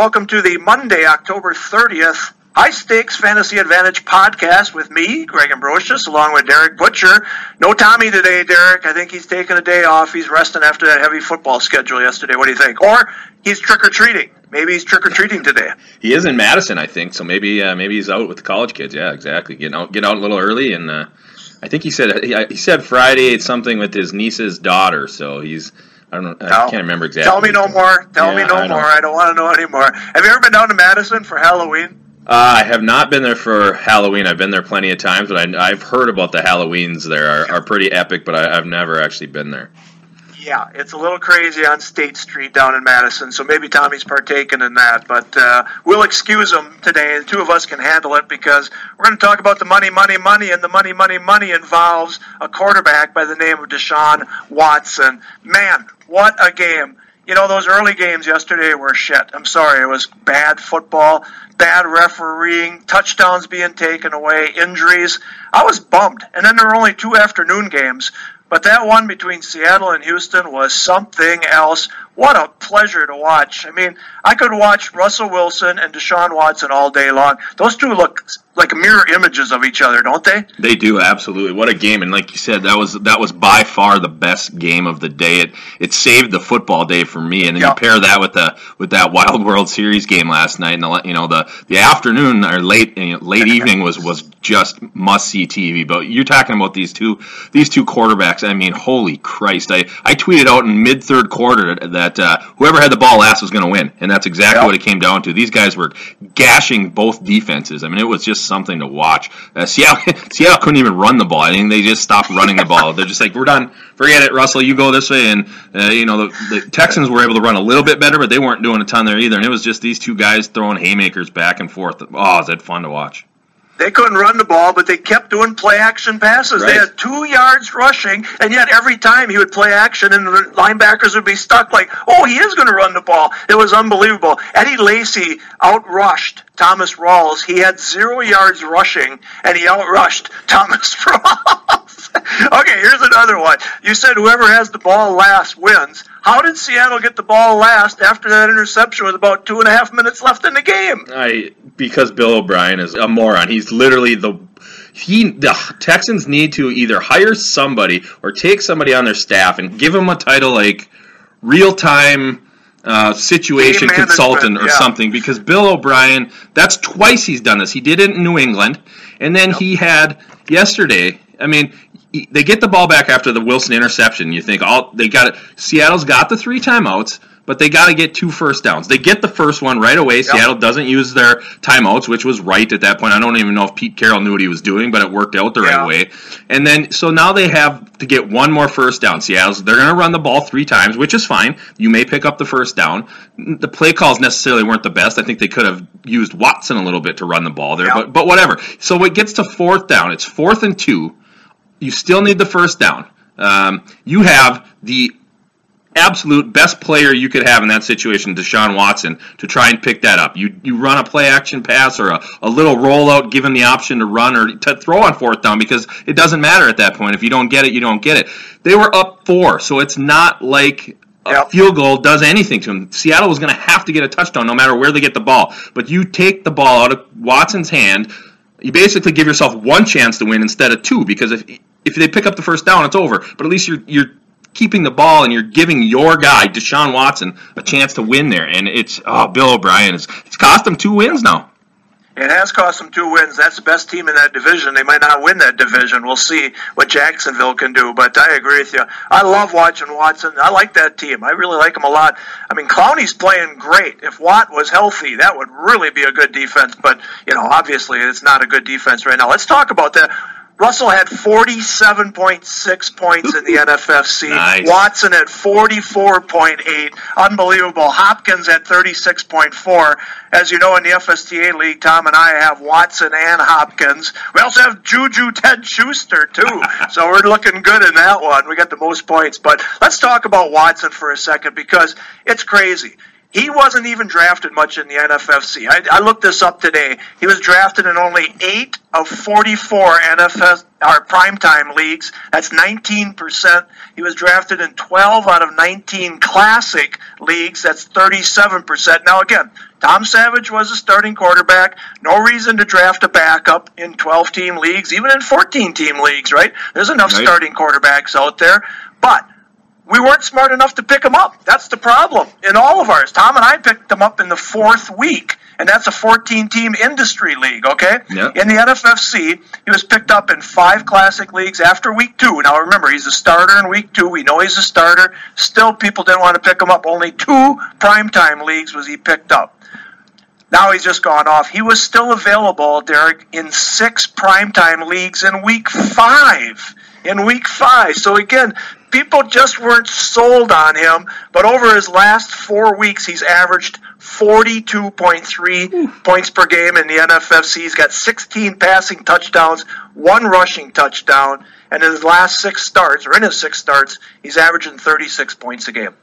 welcome to the Monday, October 30th High Stakes Fantasy Advantage podcast with me, Greg Ambrosius, along with Darik Butcher. No Tommy today, Darik. I think he's taking a day off. He's resting after that heavy football schedule yesterday. What do you think? Or he's trick or treating. Maybe he's trick or treating today. He is in Madison, I think. So maybe uh, maybe he's out with the college kids. Yeah, exactly. Get out get out a little early, and uh, I think he said he, he said Friday something with his niece's daughter. So he's I don't know. I can't remember exactly. Tell me no more. Tell me no I more. I don't want to know anymore. Have you ever been down to Madison for Halloween? Uh, I have not been there for Halloween. I've been there plenty of times, but I, I've heard about the Halloweens there are, are pretty epic. But I, I've never actually been there. Yeah, it's a little crazy on State Street down in Madison, so maybe Tommy's partaking in that. But uh, we'll excuse him today. The two of us can handle it because we're going to talk about the money, money, money, and the money, money, money involves a quarterback by the name of Deshaun Watson. Man, what a game! You know, those early games yesterday were shit. I'm sorry, it was bad football, bad refereeing, touchdowns being taken away, injuries. I was bummed. And then there were only two afternoon games. But that one between Seattle and Houston was something else. What a pleasure to watch. I mean, I could watch Russell Wilson and Deshaun Watson all day long. Those two look like mirror images of each other, don't they? They do absolutely. What a game! And like you said, that was that was by far the best game of the day. It it saved the football day for me. And then Yeah. you pair that with the with that Wild World Series game last night, and the you know the the afternoon or late you know, late evening was was just must see TV. But you're talking about these two these two quarterbacks. I mean, holy Christ! I I tweeted out in mid third quarter that uh, whoever had the ball last was going to win, and that's exactly Yeah. what it came down to. These guys were gashing both defenses. I mean, it was just something to watch. Uh, Seattle, Seattle couldn't even run the ball. I mean, they just stopped running the ball. They're just like, we're done. Forget it, Russell. You go this way. And uh, you know, the, the Texans were able to run a little bit better, but they weren't doing a ton there either. And it was just these two guys throwing haymakers back and forth. Oh, is that fun to watch? They couldn't run the ball, but they kept doing play action passes. They had two yards rushing, and yet every time he would play action, and the linebackers would be stuck like, oh, he is going to run the ball. It was unbelievable. Eddie Lacy outrushed Thomas Rawls. He had zero yards rushing, and he outrushed Thomas Rawls. okay, here's another one. You said whoever has the ball last wins. How did Seattle get the ball last after that interception with about two and a half minutes left in the game? I because Bill O'Brien is a moron. He's literally the he the Texans need to either hire somebody or take somebody on their staff and give them a title like real time uh, situation consultant or yeah. something because Bill O'Brien that's twice he's done this. He did it in New England and then he had yesterday. I mean. They get the ball back after the Wilson interception. You think all they got it. Seattle's got the three timeouts, but they got to get two first downs. They get the first one right away. Seattle doesn't use their timeouts, which was right at that point. I don't even know if Pete Carroll knew what he was doing, but it worked out the Yeah. right way. And then so now they have to get one more first down. Seattle's they're going to run the ball three times, which is fine. You may pick up the first down. The play calls necessarily weren't the best. I think they could have used Watson a little bit to run the ball there, Yeah. but but whatever. So it gets to fourth down. It's fourth and two. You still need the first down. Um, you have the absolute best player you could have in that situation, Deshaun Watson, to try and pick that up. You you run a play action pass or a, a little rollout, give him the option to run or to throw on fourth down because it doesn't matter at that point. If you don't get it, you don't get it. They were up four, so it's not like a Yep. field goal does anything to them. Seattle was going to have to get a touchdown no matter where they get the ball. But you take the ball out of Watson's hand, you basically give yourself one chance to win instead of two because if if they pick up the first down, it's over. But at least you're you're keeping the ball and you're giving your guy Deshaun Watson a chance to win there. And it's oh Bill O'Brien is it's cost him two wins now. It has cost them two wins. That's the best team in that division. They might not win that division. We'll see what Jacksonville can do. But I agree with you. I love watching Watson. I like that team. I really like him a lot. I mean, Clowney's playing great. If Watt was healthy, that would really be a good defense. But, you know, obviously it's not a good defense right now. Let's talk about that. Russell had 47.6 points in the NFFC. Nice. Watson at 44.8. Unbelievable. Hopkins at 36.4. As you know, in the FSTA League, Tom and I have Watson and Hopkins. We also have Juju Ted Schuster, too. so we're looking good in that one. We got the most points. But let's talk about Watson for a second because it's crazy. He wasn't even drafted much in the NFFC. I, I looked this up today. He was drafted in only eight of 44 NFS or uh, primetime leagues. That's 19%. He was drafted in 12 out of 19 classic leagues. That's 37%. Now again, Tom Savage was a starting quarterback. No reason to draft a backup in 12 team leagues, even in 14 team leagues, right? There's enough Right. starting quarterbacks out there. But we weren't smart enough to pick him up. That's the problem in all of ours. Tom and I picked him up in the fourth week, and that's a 14 team industry league, okay? Yep. In the NFFC, he was picked up in five classic leagues after week two. Now remember, he's a starter in week two. We know he's a starter. Still, people didn't want to pick him up. Only two primetime leagues was he picked up. Now he's just gone off. He was still available, Darik, in six primetime leagues in week five. In week five. So again, people just weren't sold on him. But over his last four weeks, he's averaged 42.3 points per game in the NFFC. He's got 16 passing touchdowns, one rushing touchdown. And in his last six starts, or in his six starts, he's averaging 36 points a game.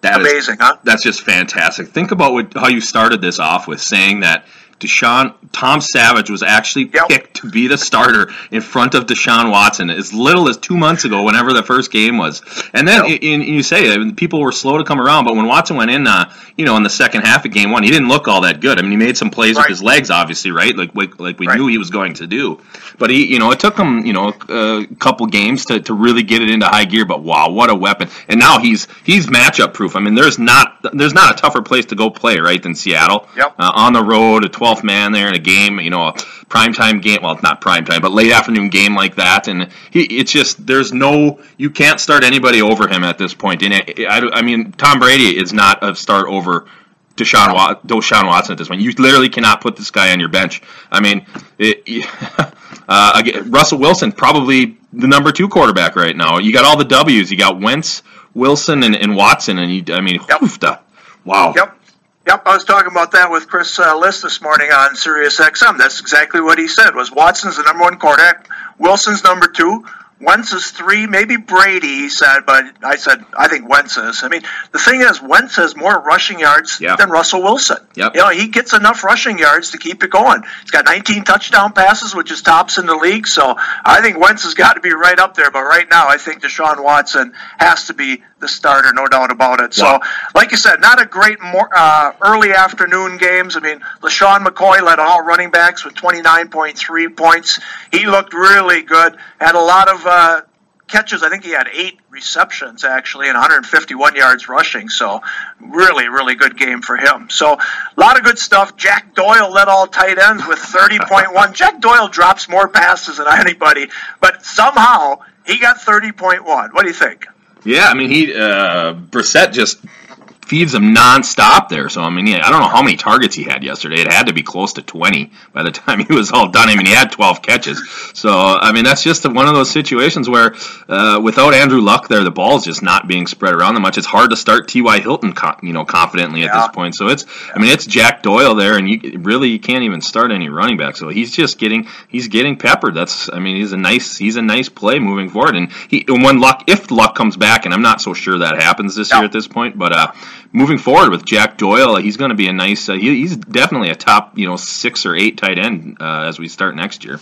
That is- Amazing, huh? That's just fantastic. Think about what, how you started this off with saying that Deshaun Tom Savage was actually Yep. picked to be the starter in front of Deshaun Watson as little as two months ago, whenever the first game was. And then Yep. in, you say people were slow to come around, but when Watson went in, uh, you know, in the second half of game one, he didn't look all that good. I mean, he made some plays Right. with his legs, obviously, right? Like like, like we Right. knew he was going to do. But he, you know, it took him, you know, a couple games to, to really get it into high gear. But wow, what a weapon! And now he's he's matchup proof. I mean, there's not there's not a tougher place to go play, right, than Seattle. Yep. Uh, on the road, a 12th man there in a game, you know, a primetime game. Well, not primetime, but late afternoon game like that. And he, it's just there's no you can't start anybody over him at this point. And it, I, I mean, Tom Brady is not a start over. Deshaun, Wat- Deshaun Watson at this point. You literally cannot put this guy on your bench. I mean, it, uh, again, Russell Wilson, probably the number two quarterback right now. You got all the W's. You got Wentz, Wilson, and, and Watson. And you, I mean, Yep. wow. Yep. Yep, I was talking about that with Chris uh, Liss this morning on Sirius XM. That's exactly what he said. Was Watson's the number one quarterback, Wilson's number two, Wentz is three, maybe Brady. He said, but I said I think Wentz is. I mean, the thing is, Wentz has more rushing yards Yeah. than Russell Wilson. Yep. You know, he gets enough rushing yards to keep it going. He's got 19 touchdown passes, which is tops in the league. So I think Wentz has got to be right up there. But right now, I think Deshaun Watson has to be the starter, no doubt about it. So, like you said, not a great mor- uh, early afternoon games. I mean, LeSean McCoy led all running backs with 29.3 points. He looked really good. Had a lot of uh, catches. I think he had eight receptions actually and 151 yards rushing. So, really, really good game for him. So, a lot of good stuff. Jack Doyle led all tight ends with 30.1. Jack Doyle drops more passes than anybody, but somehow he got 30.1. What do you think? Yeah, I mean, he uh, Brissett just feeds him nonstop there. So I mean, yeah, I don't know how many targets he had yesterday. It had to be close to twenty by the time he was all done. I mean, he had twelve catches. So I mean, that's just one of those situations where uh, without Andrew Luck there, the ball's just not being spread around that much. It's hard to start T.Y. Hilton, you know, confidently at this point. So it's, I mean, it's Jack Doyle there, and you really you can't even start any running back. So he's just getting he's getting peppered. That's I mean, he's a nice he's a nice play moving forward. And he and when Luck if Luck comes back, and I'm not so sure that happens this No. year at this point, but uh, moving forward with Jack Doyle, he's going to be a nice. Uh, he, he's definitely a top you know six or eight tight end uh, as we start next year.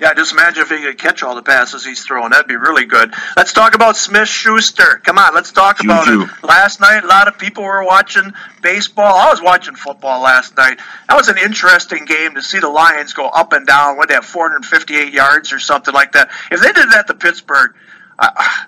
Yeah, just imagine if he could catch all the passes he's throwing. That'd be really good. Let's talk about Smith Schuster. Come on, let's talk about it. Last night, a lot of people were watching baseball. I was watching football last night. That was an interesting game to see the Lions go up and down. What they have 458 yards or something like that. If they did that to Pittsburgh, I,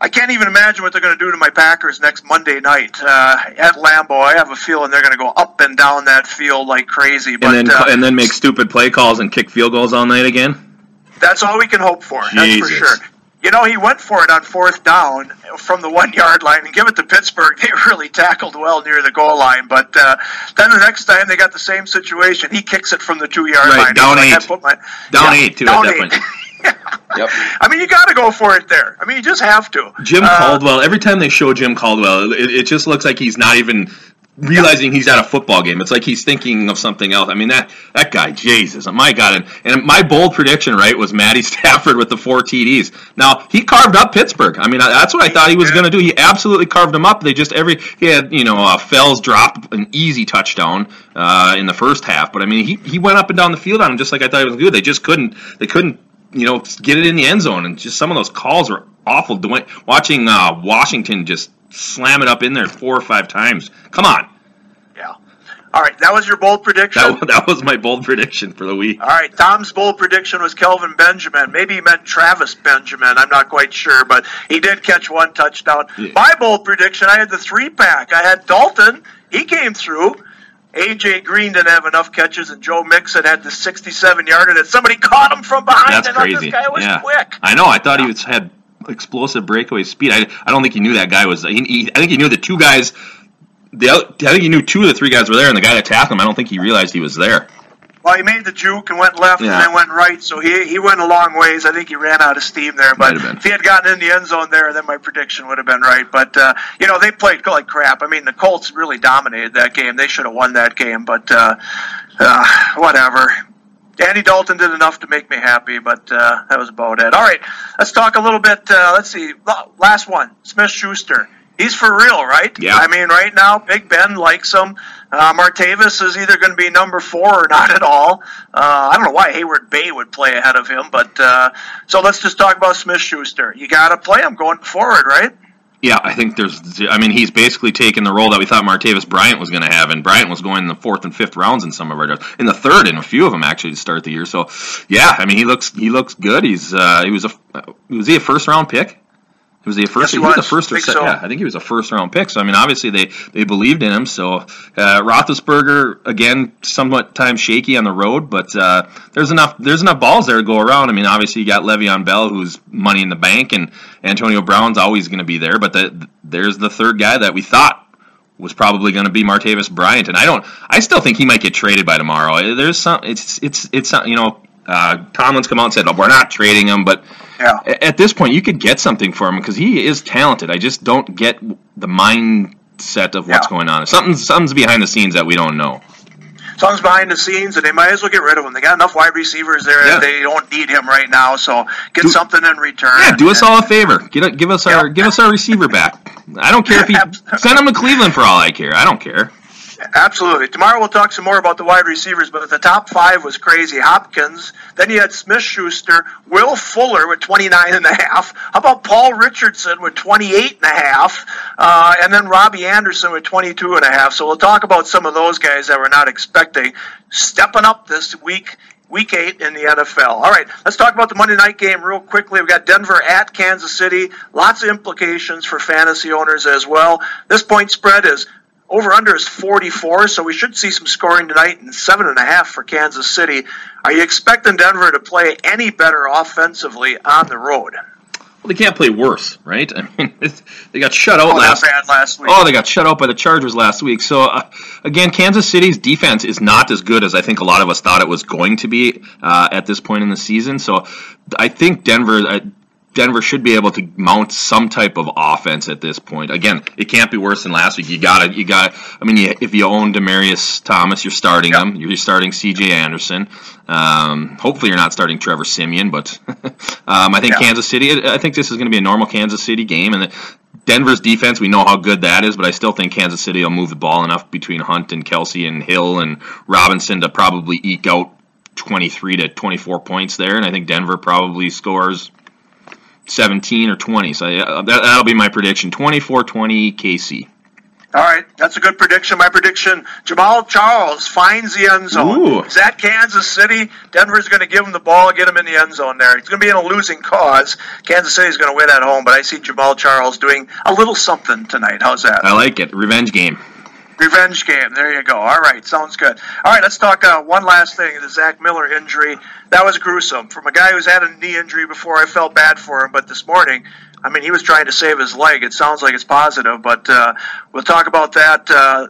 I can't even imagine what they're going to do to my Packers next Monday night uh, at Lambeau. I have a feeling they're going to go up and down that field like crazy. But and then uh, and then make stupid play calls and kick field goals all night again. that's all we can hope for. That's for sure. You know, he went for it on fourth down from the one yard line and give it to Pittsburgh. They really tackled well near the goal line. But uh, then the next time they got the same situation, he kicks it from the two yard Right, line. down like, eight. I put my- Down Yeah, eight too down at that eight. point. Yep. I mean, you got to go for it there. I mean, you just have to. Jim Uh, Caldwell. Every time they show Jim Caldwell, it, it just looks like he's not even realizing he's at a football game. It's like he's thinking of something else. I mean that that guy, Jesus, my God! And, and my bold prediction, right, was Matty Stafford with the four TDs. Now he carved up Pittsburgh. I mean that's what I thought he was Yeah. going to do. He absolutely carved them up. They just every he had you know uh, Fells drop an easy touchdown uh, in the first half, but I mean he he went up and down the field on him just like I thought he was going to do. They just couldn't. They couldn't you know, get it in the end zone. And just some of those calls were awful. Dwayne, watching uh, Washington just slam it up in there four or five times. Come on. Yeah. All right, that was your bold prediction. That, that was my bold prediction for the week. All right, Tom's bold prediction was Kelvin Benjamin. Maybe he meant Travis Benjamin. I'm not quite sure, but he did catch one touchdown. Yeah. My bold prediction, I had the three pack. I had Dalton. He came through. AJ Green didn't have enough catches, and Joe Mixon had the 67 yarder that somebody caught him from behind. That's thought crazy. This guy was yeah. quick. I know. I thought he was had explosive breakaway speed. I, I don't think he knew that guy was. He, he, I think he knew the two guys. The I think he knew two of the three guys were there, and the guy that tackled him. I don't think he realized he was there. Well, he made the juke and went left Yeah. and then went right, so he he went a long ways. I think he ran out of steam there, but Might have been. if he had gotten in the end zone there, then my prediction would have been right. But uh, you know, they played like crap. I mean, the Colts really dominated that game. They should have won that game, but uh, uh, whatever. Andy Dalton did enough to make me happy, but uh, that was about it. All right, let's talk a little bit. Uh, let's see, last one, Smith Schuster. He's for real, right? Yeah. I mean, right now, Big Ben likes him. Uh, Martavis is either going to be number four or not at all. Uh, I don't know why Heyward-Bey would play ahead of him, but uh, so let's just talk about Smith Schuster. You got to play him going forward, right? Yeah, I think there's. I mean, he's basically taken the role that we thought Martavis Bryant was going to have, and Bryant was going in the fourth and fifth rounds in some of our drafts, in the third in a few of them actually to start the year. So, yeah, I mean, he looks he looks good. He's uh, he was a was he a first round pick? Was he a first? Yes, he was. a was. first or second. so. Yeah, I think he was a first round pick. So I mean, obviously they they believed in him. So uh, Roethlisberger again, somewhat time shaky on the road, but uh, there's enough there's enough balls there to go around. I mean, obviously you got Le'Veon Bell, who's money in the bank, and Antonio Brown's always going to be there. But the, there's the third guy that we thought was probably going to be Martavis Bryant, and I don't. I still think he might get traded by tomorrow. There's some. It's it's it's. You know, uh, Tomlin's come out and said, "Oh, we're not trading him," but Yeah. at this point, you could get something for him because he is talented. I just don't get the mindset of what's Yeah. going on. Something's something's behind the scenes that we don't know. Something's behind the scenes, and they might as well get rid of him. They got enough wide receivers there. Yeah. They don't need him right now, so get Do- something in return. Yeah, do us all a favor. Get give us our give us our receiver back. I don't care if he send him to Cleveland for all I care. I don't care. Absolutely. Tomorrow we'll talk some more about the wide receivers, but the top five was crazy. Hopkins, then you had Smith Schuster, Will Fuller with 29 and a half. How about Paul Richardson with 28 and a half? Uh, and then Robbie Anderson with 22 and a half. So we'll talk about some of those guys that we're not expecting stepping up this week. Week eight in the NFL. All right, let's talk about the Monday night game real quickly. We've got Denver at Kansas City. Lots of implications for fantasy owners as well. This point spread is over under is 44, so we should see some scoring tonight and seven and a half for Kansas City. Are you expecting Denver to play any better offensively on the road? Well, they can't play worse, right? I mean, they got shut out Oh, last. bad last week. Oh, they got shut out by the Chargers last week. So uh, again, Kansas City's defense is not as good as I think a lot of us thought it was going to be uh, at this point in the season. So I think Denver. Uh, Denver should be able to mount some type of offense at this point. Again, it can't be worse than last week. You got to, you got. I mean, you, if you own Demaryius Thomas, you're starting Yeah. him. You're starting C.J. Anderson. Um, hopefully, you're not starting Trevor Siemian, but um, I think Yeah. Kansas City. I think this is going to be a normal Kansas City game, and Denver's defense. We know how good that is, but I still think Kansas City will move the ball enough between Hunt and Kelce and Hill and Robinson to probably eke out 23 to 24 points there, and I think Denver probably scores 17 or 20. So uh, that, that'll be my prediction: 24-20 KC. All right, that's a good prediction. My prediction: Jamaal Charles finds the end zone. Ooh. He's at Kansas City. Denver's going to give him the ball, get him in the end zone there. He's going to be in a losing cause. Kansas City's going to win at home, but I see Jamaal Charles doing a little something tonight. How's that? I like it. Revenge game. Revenge game. There you go. All right, sounds good. All right, let's talk uh, one last thing. The Zach Miller injury. That was gruesome. From a guy who's had a knee injury before, I felt bad for him, but this morning, I mean, he was trying to save his leg. It sounds like it's positive, but uh, we'll talk about that. Uh,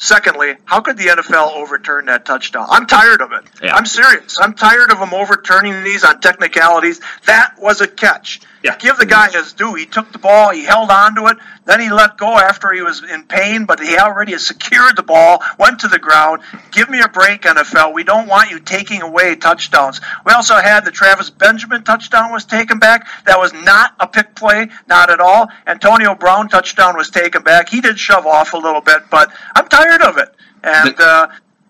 Secondly, how could the NFL overturn that touchdown? I'm tired of it. Yeah. I'm serious. I'm tired of them overturning these on technicalities. That was a catch. Yeah. Give the guy his due. He took the ball, he held on to it, then he let go after he was in pain, but he already has secured the ball, went to the ground. Give me a break, NFL. We don't want you taking away touchdowns. We also had the Travis Benjamin touchdown was taken back. That was not a pick play, not at all. Antonio Brown touchdown was taken back. He did shove off a little bit, but I'm tired of it. And uh,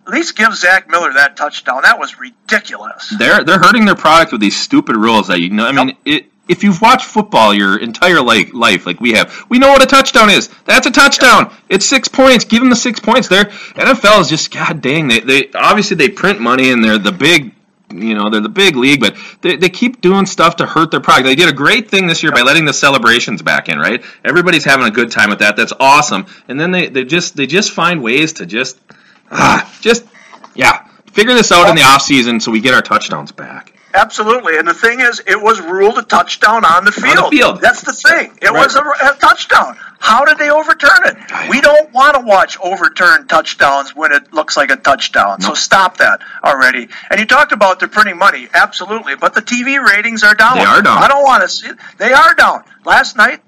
at least give Zach Miller that touchdown. That was ridiculous. They're they're hurting their product with these stupid rules that you know. I mean, it, if you've watched football your entire life, life like we have, we know what a touchdown is. That's a touchdown. It's six points. Give them the six points. There, NFL is just god dang. They they obviously they print money and they're the big. You know they're the big league, but they, they keep doing stuff to hurt their product. They did a great thing this year by letting the celebrations back in. Right, everybody's having a good time with that. That's awesome. And then they, they just they just find ways to just ah, just yeah figure this out in the off season so we get our touchdowns back. Absolutely, and the thing is, it was ruled a touchdown on the field. field. That's the thing. It Right. was a, a touchdown. How did they overturn it? We don't want to watch overturned touchdowns when it looks like a touchdown. So stop that already. And you talked about they're printing money. Absolutely, but the TV ratings are down. They are down. I don't want to see. They are down. Last night,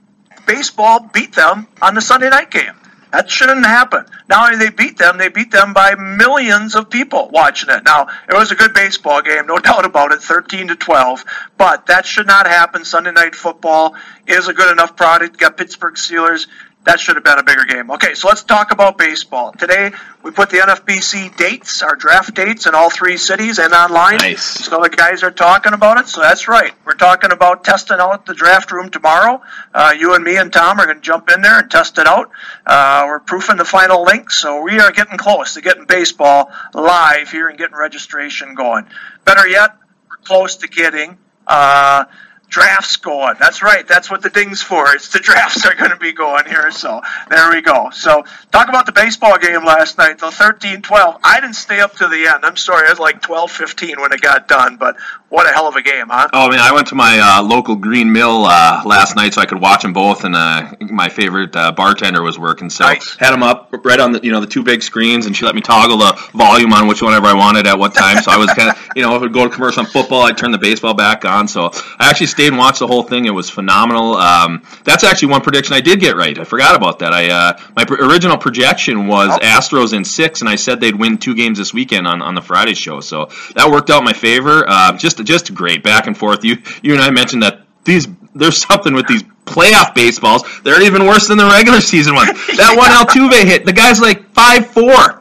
baseball beat them on the Sunday night game. That shouldn't happen. Not only they beat them, they beat them by millions of people watching it. Now, it was a good baseball game, no doubt about it, 13 to 12, but that should not happen. Sunday night football is a good enough product. Got Pittsburgh Steelers. That should have been a bigger game. Okay, so let's talk about baseball. Today, we put the NFBC dates, our draft dates in all three cities and online. Nice. So the guys are talking about it. So that's right. We're talking about testing out the draft room tomorrow. Uh, you and me and Tom are going to jump in there and test it out. Uh, we're proofing the final link, so we are getting close to getting baseball live here and getting registration going. Better yet, we're close to getting. Uh, Drafts going. That's right. That's what the ding's for. It's the drafts are going to be going here. So there we go. So talk about the baseball game last night, the 13-12. I didn't stay up to the end. I'm sorry. It was like 12-15 when it got done, but what a hell of a game, huh? Oh man, I went to my uh, local Green Mill uh, last night so I could watch them both, and uh, my favorite uh, bartender was working, so Nice. had them up right on the you know the two big screens, and she let me toggle the volume on which whenever I wanted at what time. So I was kind of you know if it would go to commercial on football, I'd turn the baseball back on. So I actually stayed and watched the whole thing. It was phenomenal. Um, that's actually one prediction I did get right. I forgot about that. I uh, my pr- original projection was Oh. Astros in six, and I said they'd win two games this weekend on, on the Friday show. So that worked out in my favor. Uh, just just great back and forth. You you and I mentioned that these there's something with these playoff baseballs. They're even worse than the regular season ones. That one Altuve hit, the guy's like five four.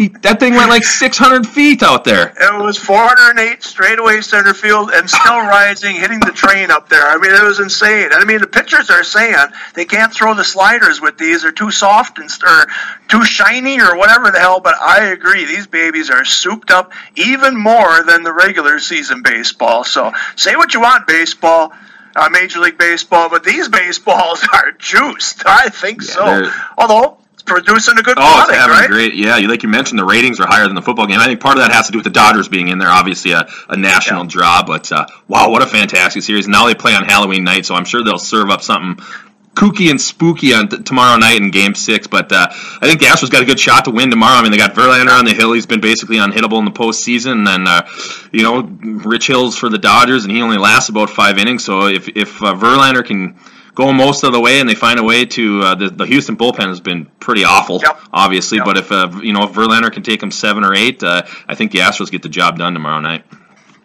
He that thing went like six hundred feet out there. It was 408 straightaway center field and still rising, hitting the train up there. I mean, it was insane. And I mean, the pitchers are saying they can't throw the sliders with these; they're too soft and or too shiny or whatever the hell. But I agree, these babies are souped up even more than the regular season baseball. So say what you want, baseball. Uh, Major League Baseball, but these baseballs are juiced. I think so. Although producing a good Oh, it's having right? great. Yeah, you like you mentioned, the ratings are higher than the football game. I think part of that has to do with the Dodgers being in there. Obviously, a, a national Yeah. draw. But uh, wow, what a fantastic series! Now they play on Halloween night, so I'm sure they'll serve up something kooky and spooky on t- tomorrow night in Game Six. But uh, I think the Astros got a good shot to win tomorrow. I mean, they got Verlander on the hill; he's been basically unhittable in the postseason. And then, uh, you know, Rich Hill's for the Dodgers, and he only lasts about five innings. So if if uh, Verlander can go most of the way and they find a way to uh, the, the Houston bullpen has been pretty awful, Yep. obviously. Yep. But if uh, you know if Verlander can take them seven or eight, uh, I think the Astros get the job done tomorrow night.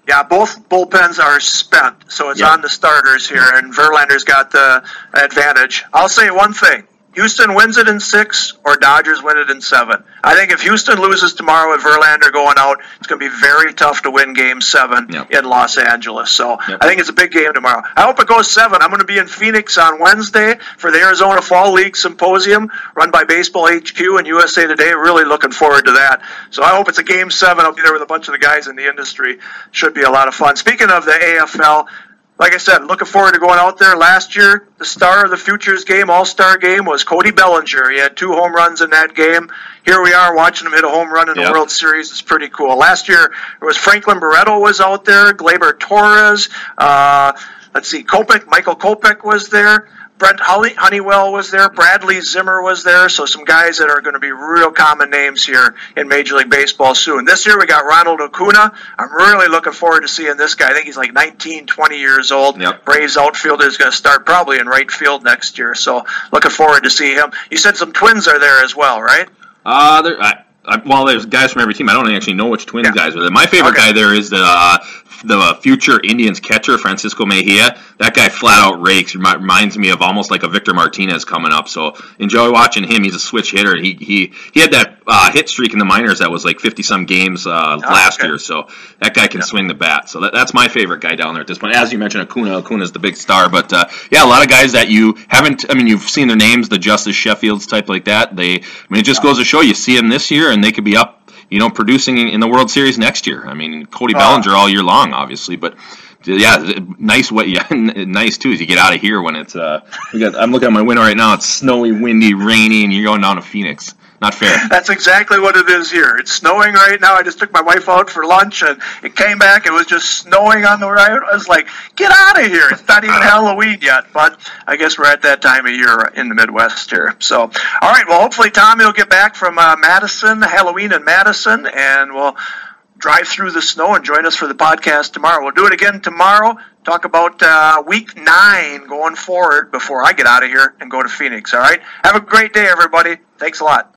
Yeah, both bullpens are spent, so it's Yeah. on the starters here, and Verlander's got the advantage. I'll say one thing. Houston wins it in six or Dodgers win it in seven. I think if Houston loses tomorrow with Verlander going out, it's going to be very tough to win game seven Yep. in Los Angeles. So Yep. I think it's a big game tomorrow. I hope it goes seven. I'm going to be in Phoenix on Wednesday for the Arizona Fall League Symposium run by Baseball HQ and USA Today. Really looking forward to that. So I hope it's a game seven. I'll be there with a bunch of the guys in the industry. Should be a lot of fun. Speaking of the AFL, like I said, looking forward to going out there. Last year, the star of the Futures game, All Star game, was Cody Bellinger. He had two home runs in that game. Here we are watching him hit a home run in the Yep. World Series. It's pretty cool. Last year, it was Franklin Barreto was out there, Gleyber Torres. Uh, let's see, Kopech, Michael Kopech was there. Brent Honey- Honeywell was there. Bradley Zimmer was there. So some guys that are going to be real common names here in Major League Baseball soon. This year we got Ronald Acuna. I'm really looking forward to seeing this guy. I think he's like 19, 20 years old. Yep. Braves outfielder is going to start probably in right field next year. So looking forward to see him. You said some twins are there as well, right? Uh, there, I, I, well, there's guys from every team. I don't actually know which Twins Yeah. guys are there. My favorite Okay. guy there is the uh, the future Indians catcher Francisco Mejia. That guy flat out rakes. Reminds me of almost like a Victor Martinez coming up. So enjoy watching him. He's a switch hitter. He he he had that uh, hit streak in the minors that was like 50 some games uh, last okay. year. So that guy can swing the bat. So that, that's my favorite guy down there at this point. As you mentioned, Acuna. Acuna's the big star. But uh, yeah, a lot of guys that you haven't. I mean, you've seen their names, the Justus Sheffields type like that. They. I mean, it just goes to show you see them this year, and they could be up. You know, producing in in the World Series next year. I mean, Cody Uh, Bellinger all year long, obviously, but yeah, nice way. Yeah, nice too. Is you get out of here when it's. Uh, we got, I'm looking at my window right now. It's snowy, windy, rainy, and you're going down to Phoenix. Not fair. That's exactly what it is here. It's snowing right now. I just took my wife out for lunch and it came back. It was just snowing on the road. I was like, get out of here. It's not even Halloween yet, but I guess we're at that time of year in the Midwest here. So, all right. Well, hopefully Tommy will get back from uh, Madison, Halloween in Madison, and we'll drive through the snow and join us for the podcast tomorrow. We'll do it again tomorrow. Talk about uh, week nine going forward before I get out of here and go to Phoenix. All right. Have a great day, everybody. Thanks a lot.